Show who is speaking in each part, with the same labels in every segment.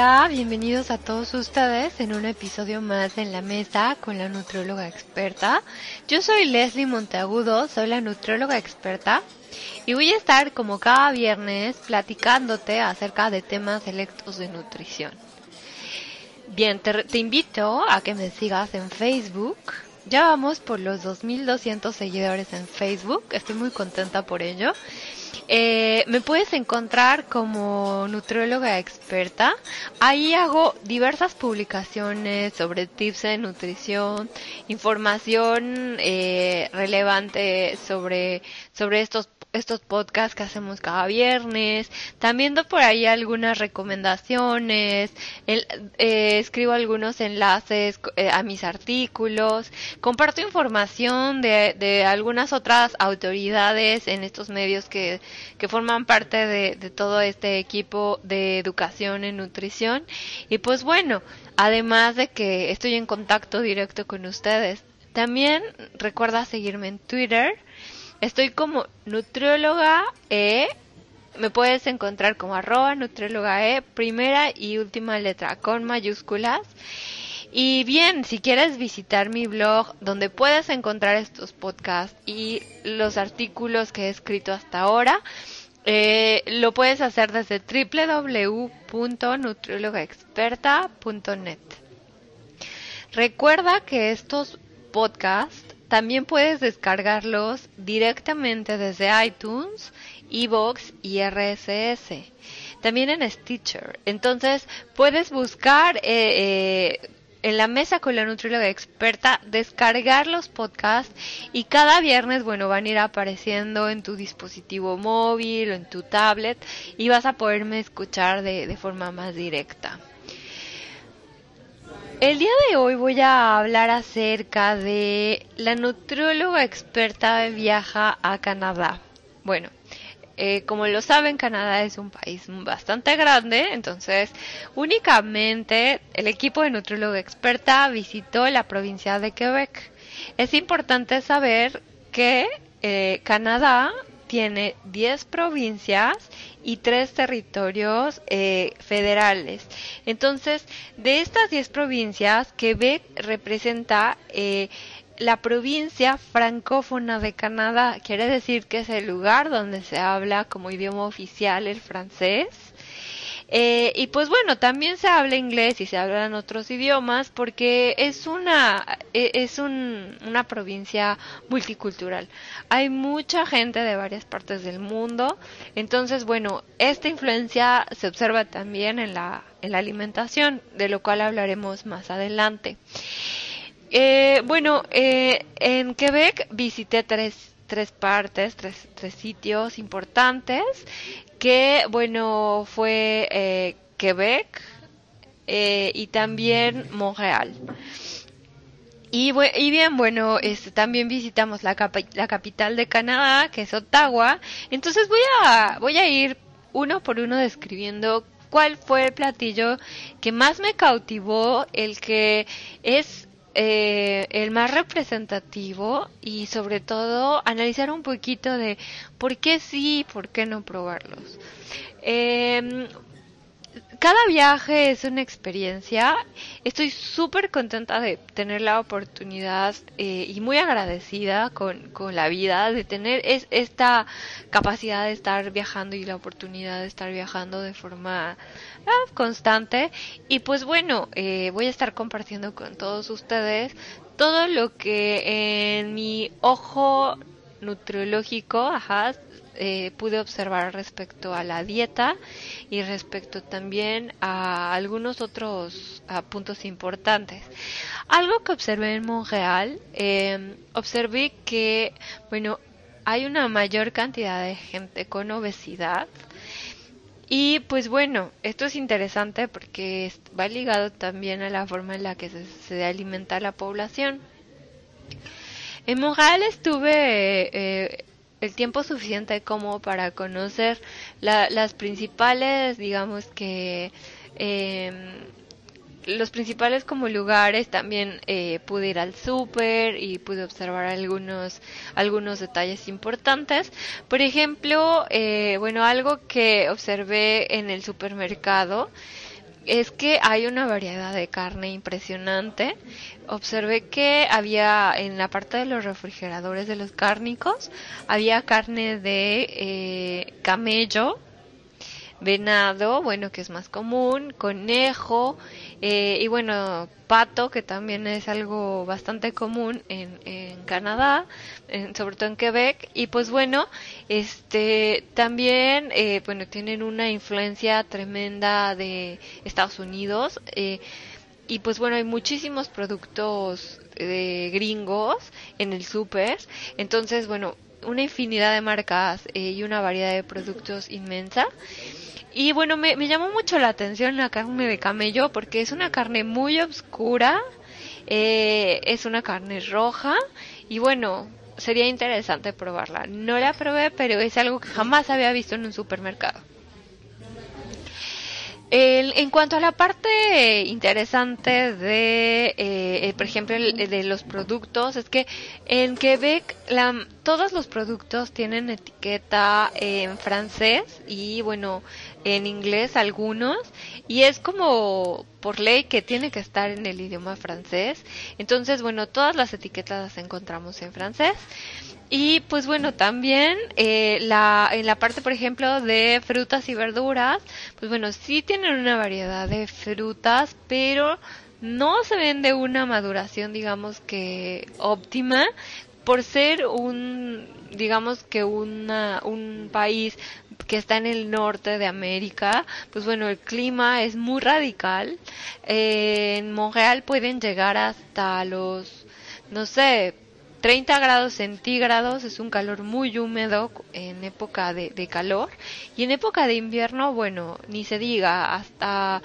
Speaker 1: Hola, bienvenidos a todos ustedes en un episodio más en la mesa con la nutrióloga experta. Yo soy Leslie Monteagudo, soy la nutrióloga experta y voy a estar como cada viernes platicándote acerca de temas selectos de nutrición. Bien, te, te invito a que me sigas en Facebook. Ya vamos por los 2.200 seguidores en Facebook, estoy muy contenta por ello. Eh, me puedes encontrar como nutrióloga experta. Ahí hago diversas publicaciones sobre tips de nutrición, información eh, relevante sobre, sobre estos estos podcasts que hacemos cada viernes. También doy por ahí algunas recomendaciones. Eh, escribo algunos enlaces eh, a mis artículos. Comparto información de, de, algunas otras autoridades en estos medios que, que forman parte de, de todo este equipo de educación en nutrición. Y pues bueno, además de que estoy en contacto directo con ustedes. También recuerda seguirme en Twitter Estoy como nutrióloga E. Me puedes encontrar como arroba nutrióloga E, primera y última letra con mayúsculas. Y bien, si quieres visitar mi blog donde puedes encontrar estos podcasts y los artículos que he escrito hasta ahora, eh, lo puedes hacer desde www.nutriólogaexperta.net. Recuerda que estos podcasts también puedes descargarlos directamente desde iTunes, Evox y RSS. También en Stitcher. Entonces puedes buscar eh, eh, en la mesa con la nutrióloga experta, descargar los podcasts y cada viernes, bueno, van a ir apareciendo en tu dispositivo móvil o en tu tablet y vas a poderme escuchar de, de forma más directa. El día de hoy voy a hablar acerca de la nutrióloga experta viaja a Canadá. Bueno, eh, como lo saben, Canadá es un país bastante grande, entonces únicamente el equipo de nutrióloga experta visitó la provincia de Quebec. Es importante saber que eh, Canadá tiene 10 provincias y tres territorios eh, federales. Entonces, de estas 10 provincias, Quebec representa eh, la provincia francófona de Canadá. Quiere decir que es el lugar donde se habla como idioma oficial el francés. Eh, y pues bueno, también se habla inglés y se hablan otros idiomas porque es una, e, es un, una provincia multicultural. Hay mucha gente de varias partes del mundo. Entonces, bueno, esta influencia se observa también en la, en la alimentación, de lo cual hablaremos más adelante. Eh, bueno, eh, en Quebec visité tres, tres partes, tres, tres sitios importantes que bueno fue eh, Quebec eh, y también Montreal. Y, y, bien, bueno, este, también visitamos la, la capital de Canadá, que es Ottawa. Entonces voy a, voy a ir uno por uno describiendo cuál fue el platillo que más me cautivó, el que es eh, el más representativo y sobre todo analizar un poquito de por qué sí por qué no probarlos. Eh, cada viaje es una experiencia. Estoy súper contenta de tener la oportunidad eh, y muy agradecida con, con, la vida de tener es, esta capacidad de estar viajando y la oportunidad de estar viajando de forma ah, constante. Y pues bueno, eh, voy a estar compartiendo con todos ustedes todo lo que en mi ojo nutriológico, ajá, eh, pude observar respecto a la dieta y respecto también a algunos otros puntos importantes. Algo que observé en Montreal, eh, observé que, bueno, hay una mayor cantidad de gente con obesidad. Y pues bueno, esto es interesante porque va ligado también a la forma en la que se, se alimenta la población. En Montreal estuve eh, el tiempo suficiente como para conocer las principales, digamos que eh, los principales como lugares también eh, pude ir al súper y pude observar algunos algunos detalles importantes. Por ejemplo eh, bueno algo que observé en el supermercado es que hay una variedad de carne impresionante. Observé que había en la parte de los refrigeradores de los cárnicos, había carne de eh, camello, venado, bueno, que es más común, conejo, eh, y bueno, pato, que también es algo bastante común en, en Canadá, sobre todo en Quebec, y pues bueno, este, también, eh, bueno, tienen una influencia tremenda de Estados Unidos, eh, y pues bueno, hay muchísimos productos de gringos en el súper, entonces bueno, una infinidad de marcas y una variedad de productos inmensa. Y bueno, me, me llamó mucho la atención la carne de camello porque es una carne muy oscura, eh, es una carne roja y bueno, sería interesante probarla. No la probé, pero es algo que jamás había visto en un supermercado. en cuanto a la parte interesante de, eh, por ejemplo, de los productos, es que en Quebec la, todos los productos tienen etiqueta en francés y bueno, en inglés algunos y es como por ley que tiene que estar en el idioma francés. Entonces, bueno, todas las etiquetas las encontramos en francés. Y pues bueno, también eh, la, en la parte, por ejemplo, de frutas y verduras, pues bueno, sí tienen una variedad de frutas, pero no se ven de una maduración, digamos que óptima, por ser un, digamos que una, un país que está en el norte de América, pues bueno, el clima es muy radical. Eh, en Montreal pueden llegar hasta los, no sé, 30 grados centígrados, es un calor muy húmedo en época de, de, calor y en época de invierno, bueno, ni se diga, hasta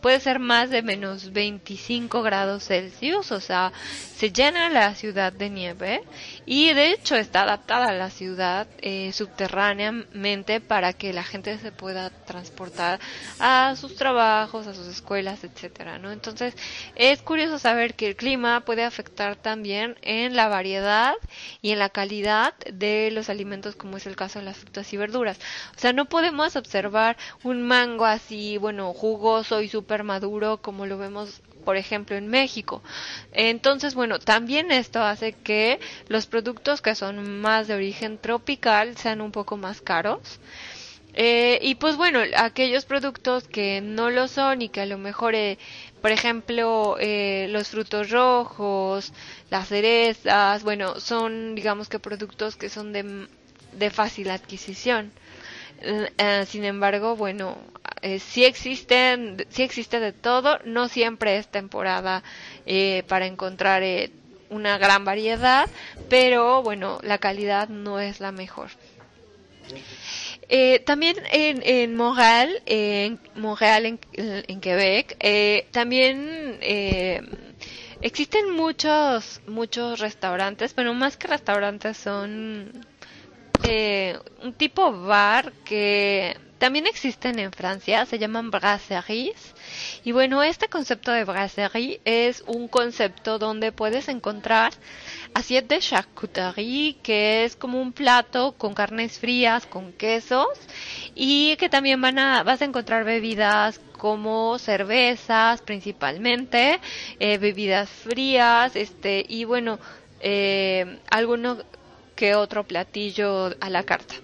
Speaker 1: puede ser más de menos 25 grados Celsius, o sea, se llena la ciudad de nieve y de hecho está adaptada a la ciudad eh, subterráneamente para que la gente se pueda transportar a sus trabajos, a sus escuelas, etcétera, ¿no? Entonces es curioso saber que el clima puede afectar también en la variedad y en la calidad de los alimentos, como es el caso de las frutas y verduras. O sea, no podemos observar un mango así, bueno, jugoso y súper maduro como lo vemos por ejemplo, en México. Entonces, bueno, también esto hace que los productos que son más de origen tropical sean un poco más caros. Eh, y pues bueno, aquellos productos que no lo son y que a lo mejor, eh, por ejemplo, eh, los frutos rojos, las cerezas, bueno, son digamos que productos que son de, de fácil adquisición. sin embargo, bueno, eh, sí existen, sí existe de todo, no siempre es temporada eh, para encontrar eh, una gran variedad, pero bueno, la calidad no es la mejor. Eh, también en, en Montreal, en Montreal, en, Quebec, eh, también existen muchos, muchos restaurantes, pero más que restaurantes son un tipo bar que también existen en Francia, se llaman brasseries. Y bueno, este concepto de brasserie es un concepto donde puedes encontrar assiette de charcuterie, que es como un plato con carnes frías, con quesos, y que también van a, vas a encontrar bebidas como cervezas principalmente, eh, bebidas frías, este, y bueno, eh, alguno que otro platillo a la carta.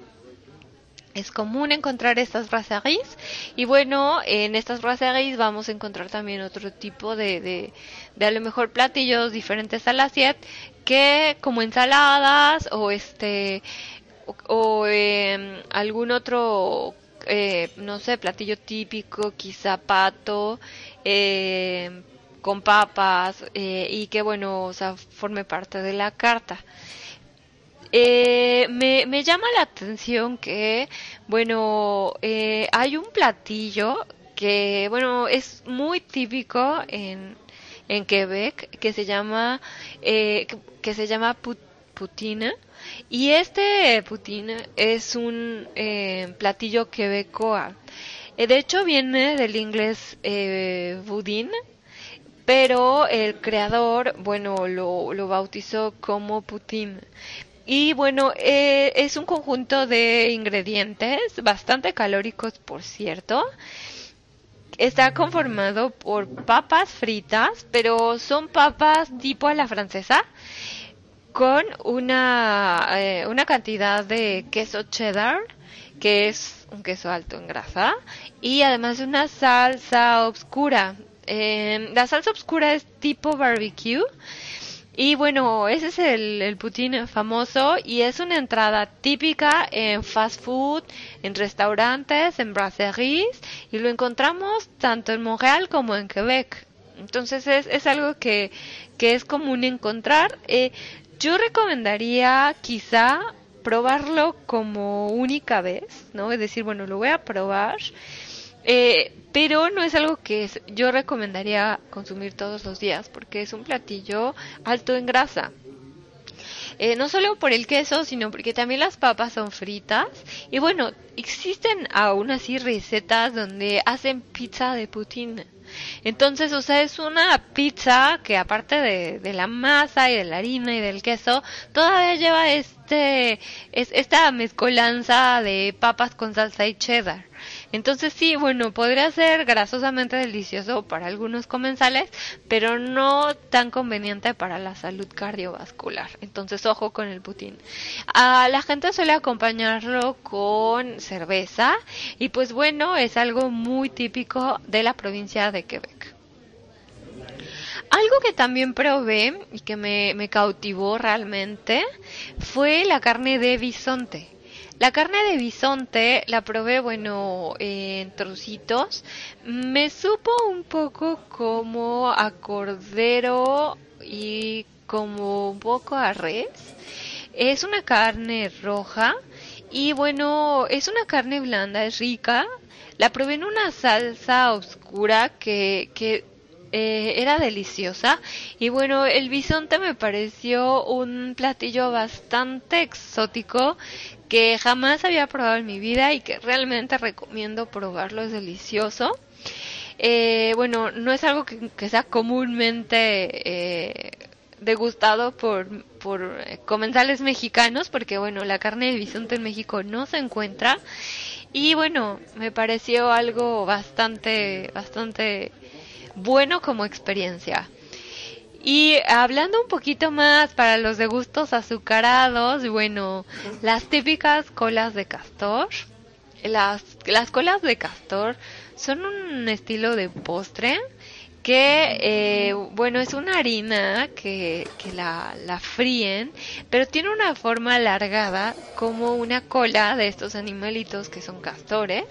Speaker 1: Es común encontrar estas brasseries y bueno, en estas brasseries vamos a encontrar también otro tipo de, de, de a lo mejor platillos diferentes a la siete que como ensaladas o este o, eh, algún otro eh, no sé platillo típico quizá pato eh, con papas eh, y que bueno o sea forme parte de la carta eh, me, llama la atención que, bueno, eh, hay un platillo que, bueno, es muy típico en, en Quebec que se llama, eh, que, se llama put, putina. Y este putina es un eh, platillo quebecoa. De hecho viene del inglés eh, boudin, pero el creador, bueno, lo, lo bautizó como putin. Y bueno, eh, es un conjunto de ingredientes bastante calóricos, por cierto, está conformado por papas fritas, pero son papas tipo a la francesa, con una, eh, una cantidad de queso cheddar, que es un queso alto en grasa, y además una salsa oscura. Eh, la salsa oscura es tipo barbecue y bueno, ese es el, el poutine famoso y es una entrada típica en fast food, en restaurantes, en brasseries y lo encontramos tanto en Montreal como en Quebec. Entonces es, es algo que, que es común encontrar. Eh, yo recomendaría quizá probarlo como única vez, ¿no? Es decir, bueno, lo voy a probar eh, pero no es algo que yo recomendaría consumir todos los días porque es un platillo alto en grasa. Eh, no solo por el queso, sino porque también las papas son fritas. Y bueno, existen aún así recetas donde hacen pizza de poutine. Entonces, o sea, es una pizza que aparte de, de, la masa y de la harina y del queso, todavía lleva este, es, esta mezcolanza de papas con salsa y cheddar. Entonces sí, bueno, podría ser grasosamente delicioso para algunos comensales, pero no tan conveniente para la salud cardiovascular. Entonces ojo con el putín. A la gente suele acompañarlo con cerveza y pues bueno, es algo muy típico de la provincia de Quebec. Algo que también probé y que me, me cautivó realmente fue la carne de bisonte. La carne de bisonte la probé, bueno, en trocitos. Me supo un poco como a cordero y como un poco a res. Es una carne roja y bueno, es una carne blanda, es rica. La probé en una salsa oscura que, que eh, era deliciosa y bueno el bisonte me pareció un platillo bastante exótico que jamás había probado en mi vida y que realmente recomiendo probarlo, es delicioso. Eh, bueno, no es algo que, sea comúnmente eh, degustado por, por eh, comensales mexicanos, porque bueno, la carne de bisonte en México no se encuentra. Y bueno, me pareció algo bastante, bastante bueno como experiencia. Y hablando un poquito más para los de gustos azucarados, bueno, las típicas colas de castor. Las, las colas de castor son un estilo de postre que, eh, bueno, es una harina que, que la, la fríen, pero tiene una forma alargada como una cola de estos animalitos que son castores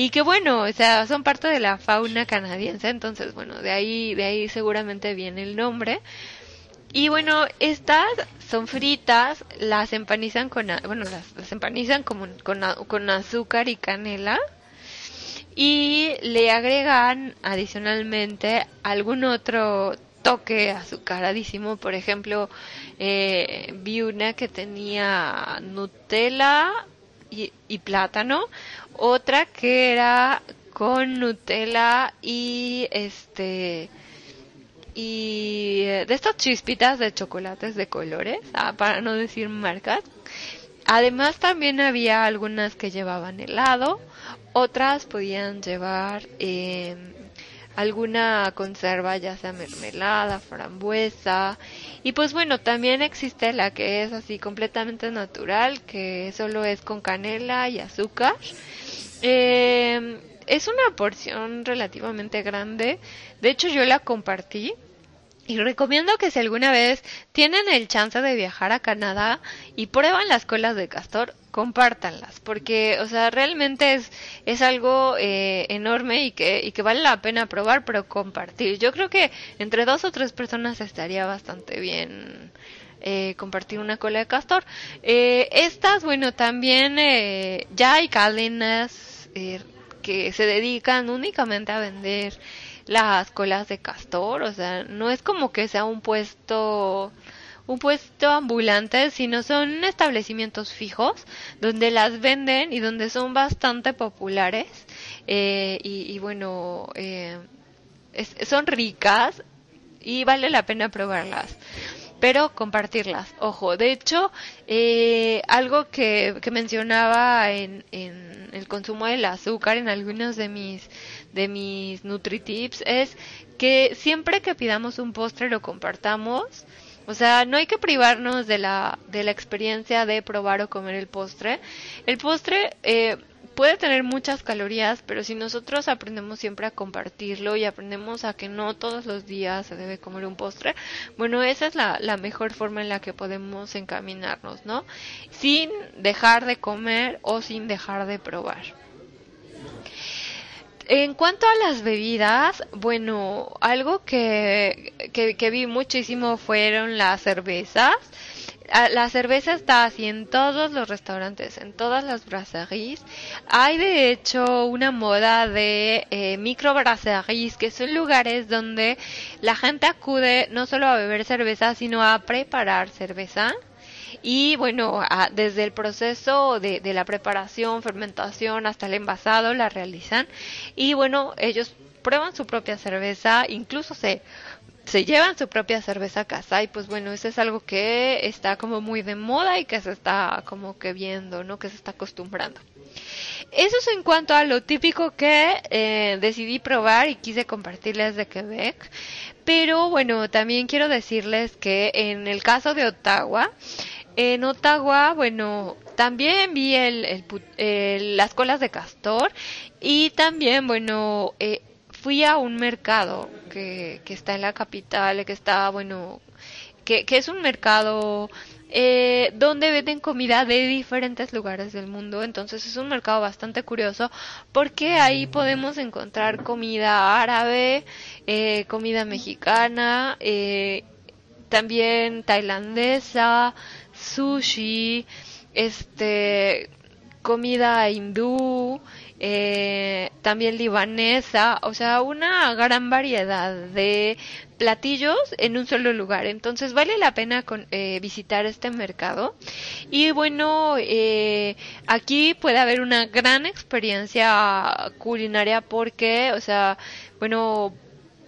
Speaker 1: y que bueno, o sea, son parte de la fauna canadiense, entonces bueno, de ahí, de ahí seguramente viene el nombre. Y bueno, estas son fritas, las empanizan con, bueno, las, empanizan con, con azúcar y canela y le agregan adicionalmente algún otro toque azucaradísimo. Por ejemplo, eh, vi una que tenía Nutella y, y plátano, otra que era con Nutella y este y de estas chispitas de chocolates de colores, ah, para no decir marcas. Además también había algunas que llevaban helado, otras podían llevar eh, alguna conserva, ya sea mermelada, frambuesa. Y pues bueno, también existe la que es así completamente natural, que solo es con canela y azúcar. Eh, es una porción relativamente grande. De hecho, yo la compartí. Y recomiendo que si alguna vez tienen el chance de viajar a Canadá y prueban las colas de castor, compártanlas, porque, o sea, realmente es, es algo eh, enorme y que, y que vale la pena probar, pero compartir. Yo creo que entre dos o tres personas estaría bastante bien eh, compartir una cola de castor. Eh, estas, bueno, también eh, ya hay cadenas eh, que se dedican únicamente a vender las colas de castor, o sea, no es como que sea un puesto un puesto ambulante, sino son establecimientos fijos donde las venden y donde son bastante populares eh, y, bueno, eh, es, son ricas y vale la pena probarlas. Pero compartirlas. Ojo, de hecho, eh, algo que, mencionaba en, en el consumo del azúcar en algunos de mis de mis NutriTips es que siempre que pidamos un postre lo compartamos. O sea, no hay que privarnos de la, de la experiencia de probar o comer el postre. El postre eh, puede tener muchas calorías, pero si nosotros aprendemos siempre a compartirlo y aprendemos a que no todos los días se debe comer un postre, bueno, esa es la, la mejor forma en la que podemos encaminarnos, ¿no? Sin dejar de comer o sin dejar de probar. En cuanto a las bebidas, bueno, algo que, que, que vi muchísimo fueron las cervezas la cerveza está así en todos los restaurantes, en todas las brasseries. Hay de hecho una moda de eh, micro brasseries, que son lugares donde la gente acude no solo a beber cerveza, sino a preparar cerveza. Y bueno, desde el proceso de la preparación, fermentación hasta el envasado la realizan. Y bueno, ellos prueban su propia cerveza, incluso se se llevan su propia cerveza a casa y pues bueno, eso es algo que está como muy de moda y que se está como que viendo, ¿no? Que se está acostumbrando. Eso es en cuanto a lo típico que eh, decidí probar y quise compartirles de Quebec. Pero bueno, también quiero decirles que en el caso de Ottawa, en Ottawa, bueno, también vi el, el, las colas de castor y también, bueno, eh, fui a un mercado que, que está en la capital, que está, bueno, que, que es un mercado eh, donde venden comida de diferentes lugares del mundo. Entonces es un mercado bastante curioso porque ahí podemos encontrar comida árabe, eh, comida mexicana, eh, también tailandesa, sushi, este, comida hindú, eh, también libanesa, o sea, una gran variedad de platillos en un solo lugar. Entonces vale la pena con, eh, visitar este mercado. Y bueno, eh, aquí puede haber una gran experiencia culinaria porque, o sea, bueno,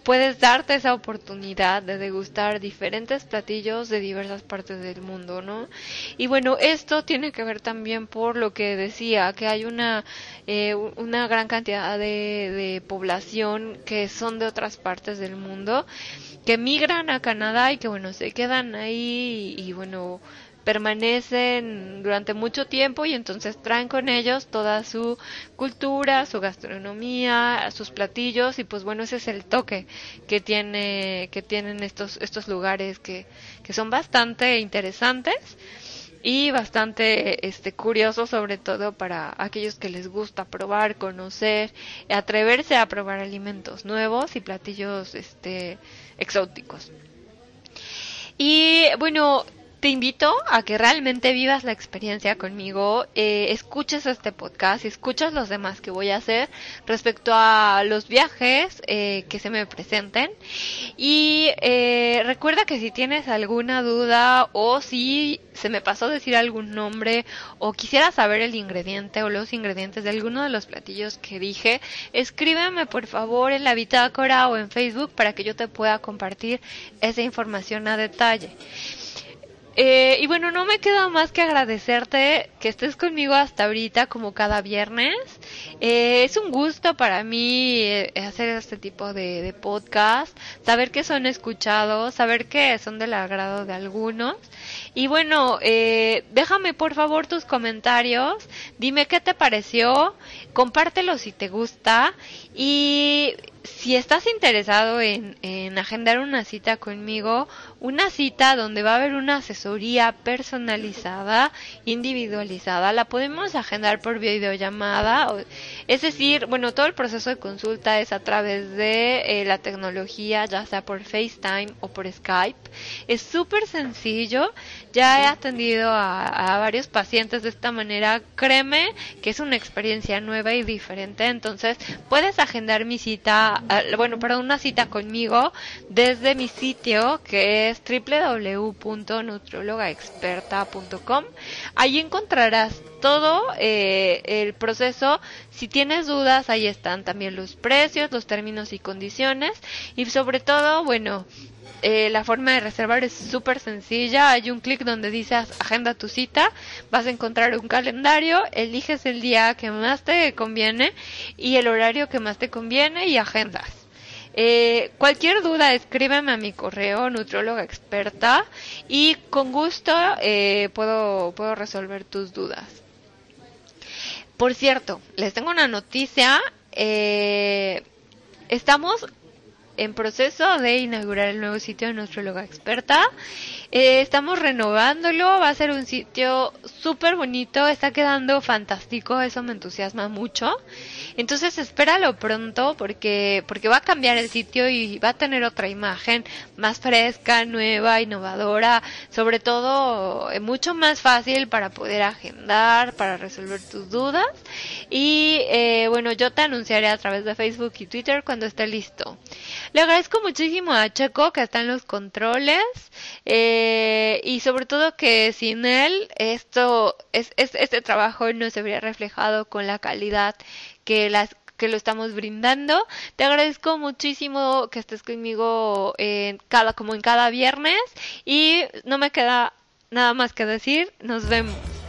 Speaker 1: puedes darte esa oportunidad de degustar diferentes platillos de diversas partes del mundo, ¿no? Y bueno, esto tiene que ver también por lo que decía, que hay una, eh, una gran cantidad de, de población que son de otras partes del mundo, que migran a Canadá y que bueno, se quedan ahí y, y bueno, permanecen durante mucho tiempo y entonces traen con ellos toda su cultura, su gastronomía, sus platillos y pues bueno, ese es el toque que tiene que tienen estos estos lugares que que son bastante interesantes y bastante este curiosos sobre todo para aquellos que les gusta probar, conocer, atreverse a probar alimentos nuevos y platillos este exóticos. Y bueno, te invito a que realmente vivas la experiencia conmigo, eh, escuches este podcast escuches los demás que voy a hacer respecto a los viajes eh, que se me presenten. Y eh, recuerda que si tienes alguna duda o si se me pasó decir algún nombre o quisiera saber el ingrediente o los ingredientes de alguno de los platillos que dije, escríbeme por favor en la bitácora o en Facebook para que yo te pueda compartir esa información a detalle. Eh, y bueno, no me queda más que agradecerte que estés conmigo hasta ahorita como cada viernes. Eh, es un gusto para mí eh, hacer este tipo de, podcast, saber que son escuchados, saber que son del agrado de algunos. Y bueno, eh, déjame por favor tus comentarios, dime qué te pareció, compártelo si te gusta y si estás interesado en, en, agendar una cita conmigo, una cita donde va a haber una asesoría personalizada, individualizada, la podemos agendar por videollamada, es decir, bueno, todo el proceso de consulta es a través de eh, la tecnología, ya sea por FaceTime o por Skype. Es súper sencillo, ya he atendido a, a varios pacientes de esta manera, créeme que es una experiencia nueva y diferente, entonces puedes agendar mi cita bueno, para una cita conmigo desde mi sitio que es www.nutriologaexperta.com. Ahí encontrarás todo eh, el proceso. Si tienes dudas, ahí están también los precios, los términos y condiciones. Y sobre todo, bueno, eh, la forma de reservar es súper sencilla. Hay un clic donde dices agenda tu cita. Vas a encontrar un calendario. Eliges el día que más te conviene y el horario que más te conviene y agendas. Eh, cualquier duda, escríbeme a mi correo, nutróloga experta, y con gusto eh, puedo, puedo resolver tus dudas. Por cierto, les tengo una noticia. estamos en proceso de inaugurar el nuevo sitio de Nutróloga Experta. Eh, estamos renovándolo, va a ser un sitio súper bonito, está quedando fantástico, eso me entusiasma mucho. Entonces espéralo pronto porque, porque va a cambiar el sitio y va a tener otra imagen más fresca, nueva, innovadora, sobre todo eh, mucho más fácil para poder agendar, para resolver tus dudas. Y eh, bueno, yo te anunciaré a través de Facebook y Twitter cuando esté listo. Le agradezco muchísimo a Checo que está en los controles. Eh, y sobre todo que sin él esto es, este trabajo no se habría reflejado con la calidad que las que lo estamos brindando. Te agradezco muchísimo que estés conmigo en cada como en cada viernes y no me queda nada más que decir. Nos vemos.